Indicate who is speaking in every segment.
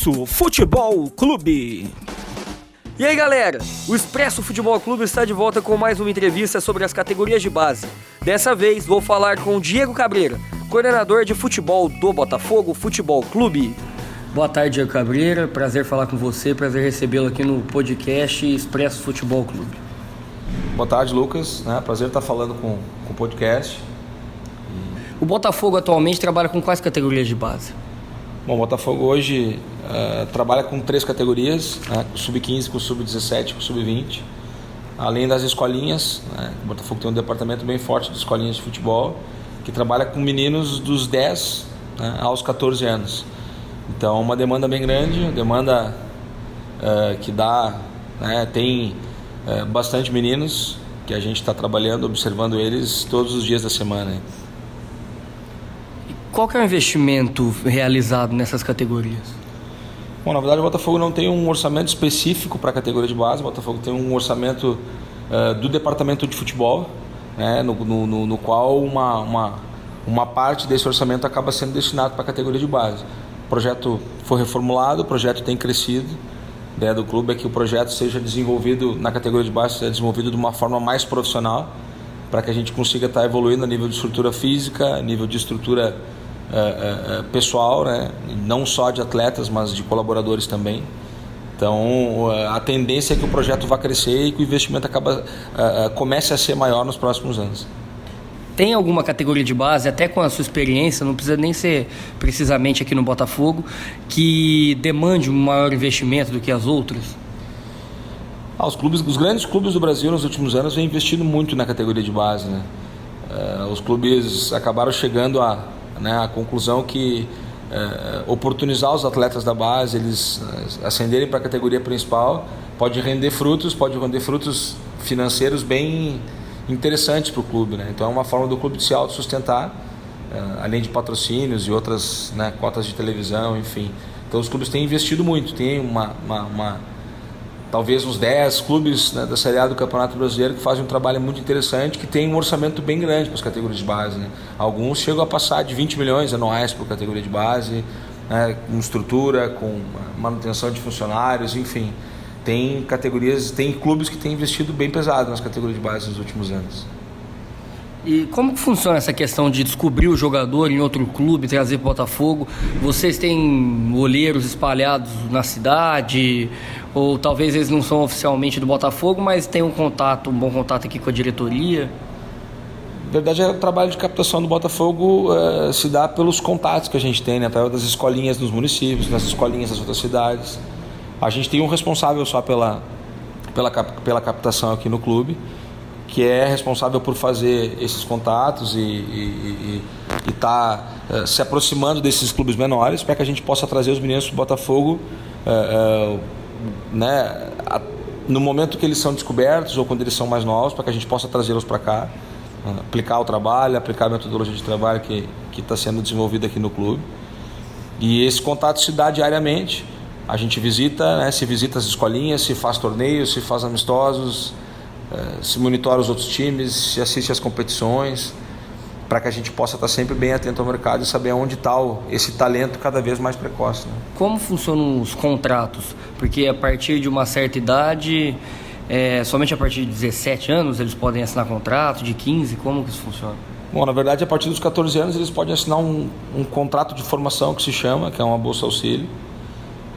Speaker 1: Expresso Futebol Clube.
Speaker 2: E aí galera, o Expresso Futebol Clube está de volta com mais uma entrevista sobre as categorias de base. Dessa vez vou falar com Diego Cabreira, coordenador de futebol do Botafogo Futebol Clube. Boa tarde, Diego Cabreira. Prazer falar com você, prazer recebê-lo aqui no podcast Expresso Futebol Clube.
Speaker 3: Boa tarde, Lucas. É, prazer estar falando com, com o podcast.
Speaker 2: O Botafogo atualmente trabalha com quais categorias de base?
Speaker 3: Bom, o Botafogo hoje uh, trabalha com três categorias, né, com sub-15, com sub-17, com sub-20. Além das escolinhas, né, o Botafogo tem um departamento bem forte de escolinhas de futebol, que trabalha com meninos dos 10 né, aos 14 anos. Então, uma demanda bem grande, demanda uh, que dá, né, tem uh, bastante meninos que a gente está trabalhando, observando eles todos os dias da semana.
Speaker 2: Qual que é o investimento realizado nessas categorias?
Speaker 3: Bom, na verdade o Botafogo não tem um orçamento específico para a categoria de base, o Botafogo tem um orçamento uh, do departamento de futebol, né, no, no, no qual uma, uma, uma parte desse orçamento acaba sendo destinado para a categoria de base. O projeto foi reformulado, o projeto tem crescido, a ideia do clube é que o projeto seja desenvolvido na categoria de base, seja desenvolvido de uma forma mais profissional, para que a gente consiga estar evoluindo a nível de estrutura física, a nível de estrutura é, é, é, pessoal, né? não só de atletas, mas de colaboradores também. Então, a tendência é que o projeto vá crescer e que o investimento acaba, comece a ser maior nos próximos anos.
Speaker 2: Tem alguma categoria de base, até com a sua experiência, não precisa nem ser precisamente aqui no Botafogo, que demande um maior investimento do que as outras?
Speaker 3: Ah, os, clubes, os grandes clubes do Brasil nos últimos anos vêm investindo muito na categoria de base. Né? os clubes acabaram chegando a, né, a conclusão que é, oportunizar os atletas da base, eles é, ascenderem para a categoria principal, pode render frutos, pode render frutos financeiros bem interessantes para o clube. Né? Então é uma forma do clube de se autossustentar, é, além de patrocínios e outras né, cotas de televisão, enfim. Então os clubes têm investido muito, tem uma, uma, uma talvez uns 10 clubes né, da Série A do Campeonato Brasileiro que fazem um trabalho muito interessante, que tem um orçamento bem grande para as categorias de base. Né? Alguns chegam a passar de 20 milhões anuais por categoria de base, né, com estrutura, com manutenção de funcionários, enfim. Tem categorias, tem clubes que têm investido bem pesado nas categorias de base nos últimos anos.
Speaker 2: E como funciona essa questão de descobrir o jogador em outro clube, trazer para o Botafogo? Vocês têm olheiros espalhados na cidade? Ou talvez eles não são oficialmente do Botafogo, mas têm um contato, um bom contato aqui com a diretoria?
Speaker 3: Na verdade, é o trabalho de captação do Botafogo é, se dá pelos contatos que a gente tem, né? através das escolinhas nos municípios, das escolinhas das outras cidades. A gente tem um responsável só pela, pela, pela captação aqui no clube que é responsável por fazer esses contatos e estar tá, uh, se aproximando desses clubes menores para que a gente possa trazer os meninos do Botafogo uh, uh, né, a, no momento que eles são descobertos ou quando eles são mais novos, para que a gente possa trazê-los para cá, aplicar o trabalho, aplicar a metodologia de trabalho que está sendo desenvolvida aqui no clube. E esse contato se dá diariamente. A gente visita, né, se visita as escolinhas, se faz torneios, se faz amistosos, eh, se monitora os outros times, se assiste às competições, para que a gente possa estar sempre bem atento ao mercado e saber onde está esse talento cada vez mais precoce. Né?
Speaker 2: Como funcionam os contratos? Porque a partir de uma certa idade, é, somente a partir de 17 anos eles podem assinar contrato, de 15, como que isso funciona?
Speaker 3: Bom, na verdade, a partir dos 14 anos eles podem assinar um, um contrato de formação que se chama, que é uma bolsa auxílio,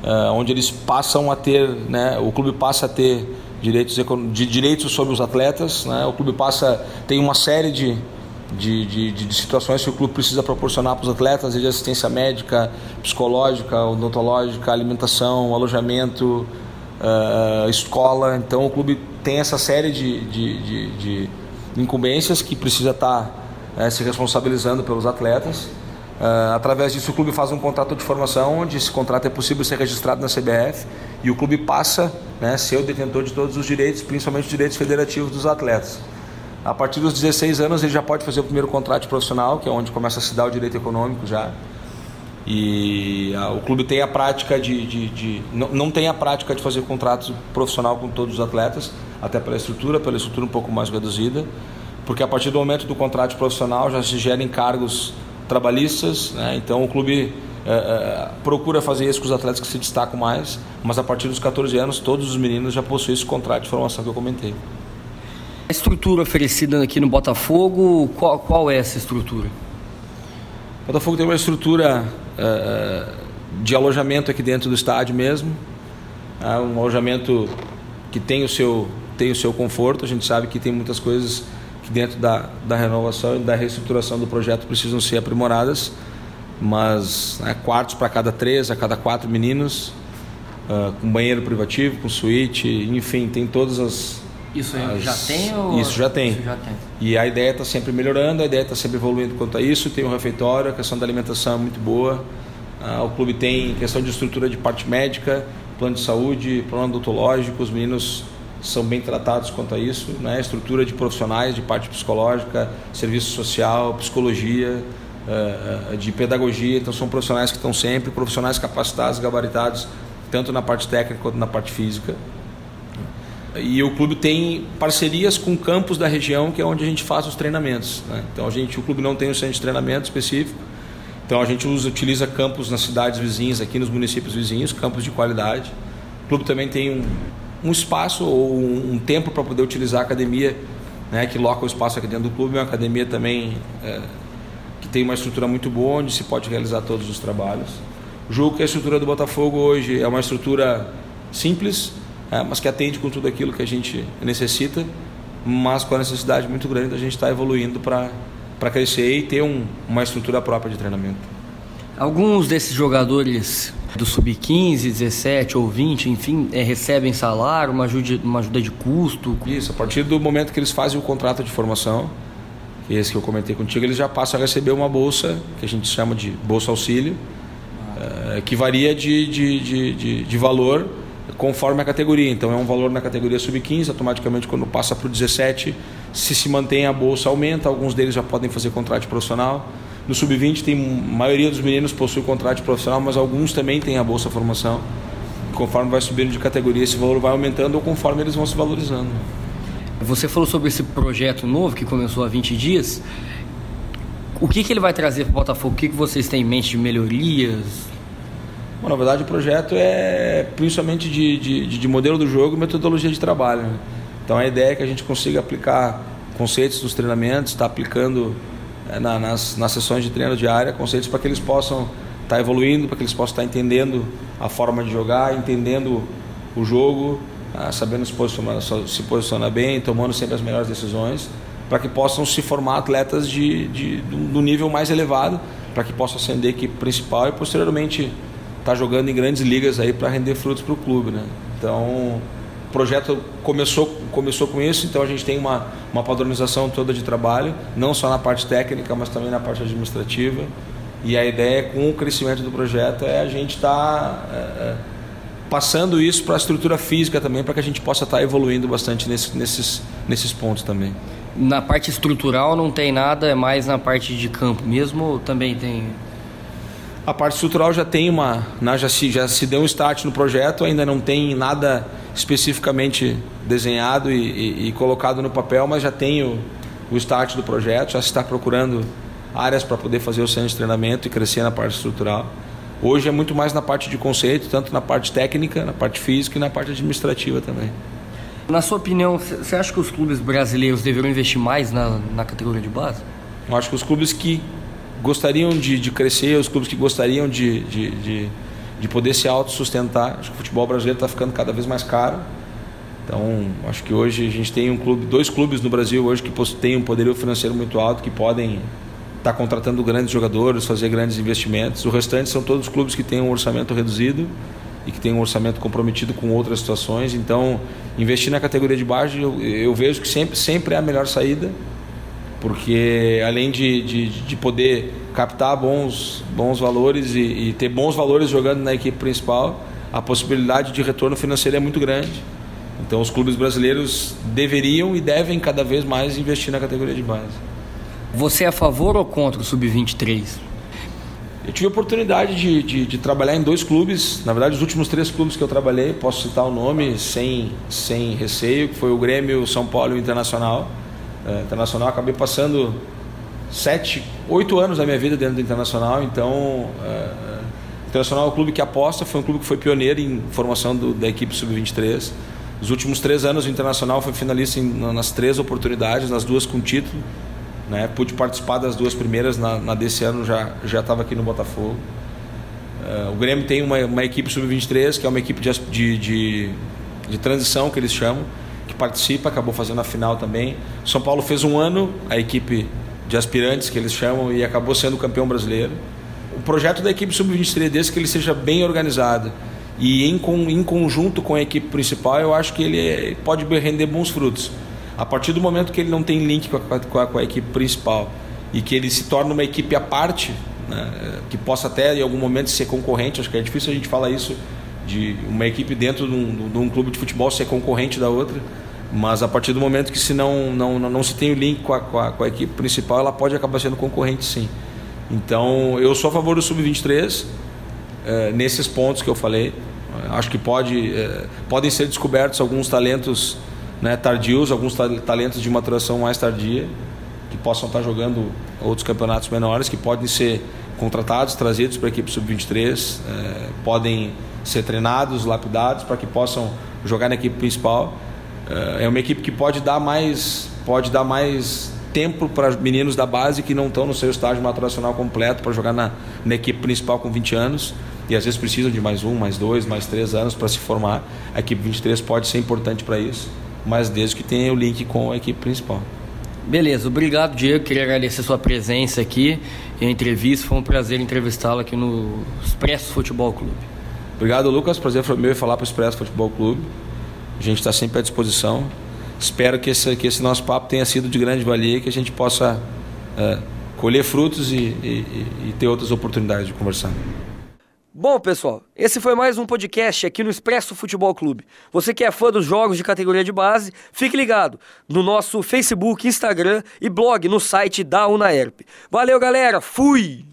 Speaker 3: é, onde eles passam a ter, né, o clube passa a ter direitos, de direitos sobre os atletas. Né? O clube passa tem uma série de, de, de, de situações que o clube precisa proporcionar para os atletas, de assistência médica, psicológica, odontológica, alimentação, alojamento, uh, escola. Então o clube tem essa série de, de, de, incumbências que precisa estar tá, uh, se responsabilizando pelos atletas. Uh, através disso, o clube faz um contrato de formação, onde esse contrato é possível ser registrado na CBF e o clube passa né, a ser o detentor de todos os direitos, principalmente os direitos federativos dos atletas. A partir dos 16 anos, ele já pode fazer o primeiro contrato profissional, que é onde começa a se dar o direito econômico já. E a, o clube tem a prática de. de, de não, não, tem a prática de fazer contratos profissional com todos os atletas, até pela estrutura, pela estrutura um pouco mais reduzida, porque a partir do momento do contrato profissional já se gerem encargos trabalhistas, né? então o clube uh, procura fazer isso com os atletas que se destacam mais, mas a partir dos 14 anos todos os meninos já possuem esse contrato de formação que eu comentei.
Speaker 2: A estrutura oferecida aqui no Botafogo, qual, qual é essa estrutura?
Speaker 3: O Botafogo tem uma estrutura uh, de alojamento aqui dentro do estádio mesmo, uh, um alojamento que tem o seu tem o seu conforto. A gente sabe que tem muitas coisas que dentro da, da renovação e da reestruturação do projeto precisam ser aprimoradas, mas né, quartos para cada três, a cada quatro meninos, uh, com banheiro privativo, com suíte, enfim, tem todas as.
Speaker 2: Isso
Speaker 3: as,
Speaker 2: já tem? Ou...
Speaker 3: Isso já tem.
Speaker 2: Isso já tem.
Speaker 3: E a ideia está sempre melhorando, a ideia está sempre evoluindo quanto a isso. Tem um refeitório, a questão da alimentação é muito boa. Uh, o clube tem questão de estrutura de parte médica, plano de saúde, plano odontológico, os meninos são bem tratados quanto a isso, né? estrutura de profissionais de parte psicológica, serviço social, psicologia, de pedagogia, então são profissionais que estão sempre, profissionais capacitados, gabaritados, tanto na parte técnica quanto na parte física. E o clube tem parcerias com campos da região, que é onde a gente faz os treinamentos. Né? Então a gente, o clube não tem um centro de treinamento específico, então a gente usa, utiliza campos nas cidades vizinhas, aqui nos municípios vizinhos, campos de qualidade. O clube também tem um, um espaço ou um, um tempo para poder utilizar a academia, né, que loca o espaço aqui dentro do clube. É uma academia também é, que tem uma estrutura muito boa, onde se pode realizar todos os trabalhos. Julgo que a estrutura do Botafogo hoje é uma estrutura simples, é, mas que atende com tudo aquilo que a gente necessita, mas com a necessidade muito grande da gente estar evoluindo para crescer e ter um, uma estrutura própria de treinamento.
Speaker 2: Alguns desses jogadores do sub-15, 17 ou 20, enfim, é, recebem salário, uma ajuda, uma ajuda de custo?
Speaker 3: Isso, a partir do momento que eles fazem o contrato de formação, esse que eu comentei contigo, eles já passam a receber uma bolsa, que a gente chama de bolsa auxílio, ah. que varia de, de, de, de, de valor conforme a categoria. Então é um valor na categoria sub-15, automaticamente quando passa para o 17, se se mantém a bolsa aumenta, alguns deles já podem fazer contrato profissional. No sub-20 tem a maioria dos meninos possui contrato profissional, mas alguns também têm a bolsa formação. Conforme vai subindo de categoria, esse valor vai aumentando ou conforme eles vão se valorizando.
Speaker 2: Você falou sobre esse projeto novo que começou há 20 dias. O que, que ele vai trazer para o Botafogo? O que, que vocês têm em mente de melhorias?
Speaker 3: Bom, na verdade, o projeto é principalmente de, de, de modelo do jogo e metodologia de trabalho. Né? Então, a ideia é que a gente consiga aplicar conceitos dos treinamentos, está aplicando é, na, nas, nas sessões de treino diária, conceitos para que eles possam estar tá evoluindo, para que eles possam estar tá entendendo a forma de jogar, entendendo o jogo, ah, sabendo se posicionar, se posicionar bem, tomando sempre as melhores decisões, para que possam se formar atletas de, de, do nível mais elevado, para que possam ascender a equipe principal e posteriormente estar tá jogando em grandes ligas aí para render frutos para o clube, né? Então projeto começou, começou com isso, então a gente tem uma, uma padronização toda de trabalho, não só na parte técnica, mas também na parte administrativa. E a ideia com o crescimento do projeto é a gente estar tá, é, é, passando isso para a estrutura física também, para que a gente possa estar tá evoluindo bastante nesse, nesses, nesses pontos também.
Speaker 2: Na parte estrutural não tem nada, é mais na parte de campo mesmo ou também tem
Speaker 3: a parte estrutural já tem uma, né, já se já se deu um start no projeto, ainda não tem nada especificamente desenhado e, e, e colocado no papel, mas já tem o, o start do projeto, já se está procurando áreas para poder fazer o centro de treinamento e crescer na parte estrutural. Hoje é muito mais na parte de conceito, tanto na parte técnica, na parte física e na parte administrativa também.
Speaker 2: Na sua opinião, você acha que os clubes brasileiros deveriam investir mais na, na categoria de base?
Speaker 3: Eu acho que os clubes que gostariam de, de crescer, os clubes que gostariam de, de, de, de poder se autossustentar. Acho que o futebol brasileiro está ficando cada vez mais caro. Então, acho que hoje a gente tem um clube, dois clubes no Brasil hoje que têm um poderio financeiro muito alto, que podem estar tá contratando grandes jogadores, fazer grandes investimentos. O restante são todos clubes que têm um orçamento reduzido e que têm um orçamento comprometido com outras situações. Então, investir na categoria de base, eu, eu vejo que sempre, sempre é a melhor saída porque além de, de, de poder captar bons, bons valores e, e, ter bons valores jogando na equipe principal, a possibilidade de retorno financeiro é muito grande. Então os clubes brasileiros deveriam e devem cada vez mais investir na categoria de base.
Speaker 2: Você é a favor ou contra o Sub-23?
Speaker 3: Eu tive a oportunidade de, de, de, trabalhar em dois clubes, na verdade os últimos três clubes que eu trabalhei, posso citar o nome sem, sem receio, que foi o Grêmio, São Paulo e o Internacional. É, internacional, acabei passando sete, oito anos da minha vida dentro do Internacional, então uh, Internacional é um clube que aposta, foi um clube que foi pioneiro em formação do, da equipe sub-23. Nos últimos três anos o Internacional foi finalista em, nas três oportunidades, nas duas com título. Né? Pude participar das duas primeiras, na, na desse ano já estava aqui no Botafogo. Uh, o Grêmio tem uma, uma equipe sub-23, que é uma equipe de, de, de, de, transição, que eles chamam, que participa, acabou fazendo a final também. São Paulo fez um ano, a equipe de aspirantes, que eles chamam, e acabou sendo campeão brasileiro. O projeto da equipe sub-23 desse que ele seja bem organizado e em, em conjunto com a equipe principal, eu acho que ele pode render bons frutos. A partir do momento que ele não tem link com a, com a, com a equipe principal e que ele se torna uma equipe à parte, né, que possa até em algum momento ser concorrente, acho que é difícil a gente falar isso de uma equipe dentro de um, de um clube de futebol ser concorrente da outra, mas a partir do momento que se não, não, não, não se tem o link com a, com a, com a equipe principal, ela pode acabar sendo concorrente sim. Então eu sou a favor do sub-23 é, nesses pontos que eu falei. Acho que pode, é, podem ser descobertos alguns talentos né, tardios, alguns talentos de maturação mais tardia, que possam estar jogando outros campeonatos menores, que podem ser contratados, trazidos para a equipe sub-23, é, podem ser treinados, lapidados para que possam jogar na equipe principal. É, é uma equipe que pode dar mais, pode dar mais tempo para meninos da base que não estão no seu estágio maturacional completo para jogar na, na equipe principal com 20 anos e às vezes precisam de mais um, mais dois, mais três anos para se formar. A equipe 23 pode ser importante para isso, mas desde que tenha o link com a equipe principal.
Speaker 2: Beleza, obrigado Diego, queria agradecer a sua presença aqui e a entrevista, foi um prazer entrevistá-lo aqui no Expresso Futebol Clube.
Speaker 3: Obrigado Lucas, prazer foi meu falar para o Expresso Futebol Clube, a gente está sempre à disposição, espero que esse, que esse nosso papo tenha sido de grande valia e que a gente possa é, colher frutos e, e, e ter outras oportunidades de conversar.
Speaker 2: Bom, pessoal, esse foi mais um podcast aqui no Expresso Futebol Clube. Você que é fã dos jogos de categoria de base, fique ligado no nosso Facebook, Instagram e blog no site da Unaerp. Valeu, galera. Fui!